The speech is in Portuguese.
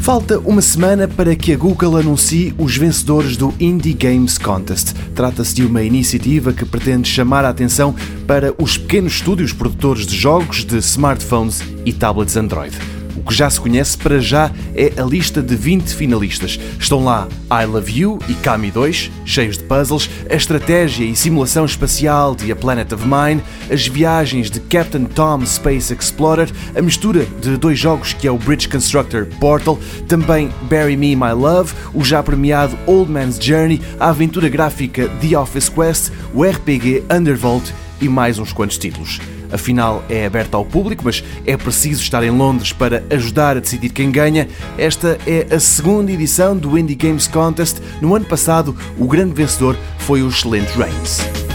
Falta uma semana para que a Google anuncie os vencedores do Indie Games Contest. Trata-se de uma iniciativa que pretende chamar a atenção para os pequenos estúdios produtores de jogos de smartphones e tablets Android. O que já se conhece para já é a lista de 20 finalistas. Estão lá I Love You e Kami 2, cheios de puzzles, a estratégia e simulação espacial de A Planet of Mine, as viagens de Captain Tom Space Explorer, a mistura de dois jogos que é o Bridge Constructor Portal, também Bury Me My Love, o já premiado Old Man's Journey, a aventura gráfica The Office Quest, o RPG Undervault e mais uns quantos títulos. A final é aberta ao público, mas é preciso estar em Londres para ajudar a decidir quem ganha. Esta é a segunda edição do Indie Games Contest. No ano passado, o grande vencedor foi o excelente Reigns.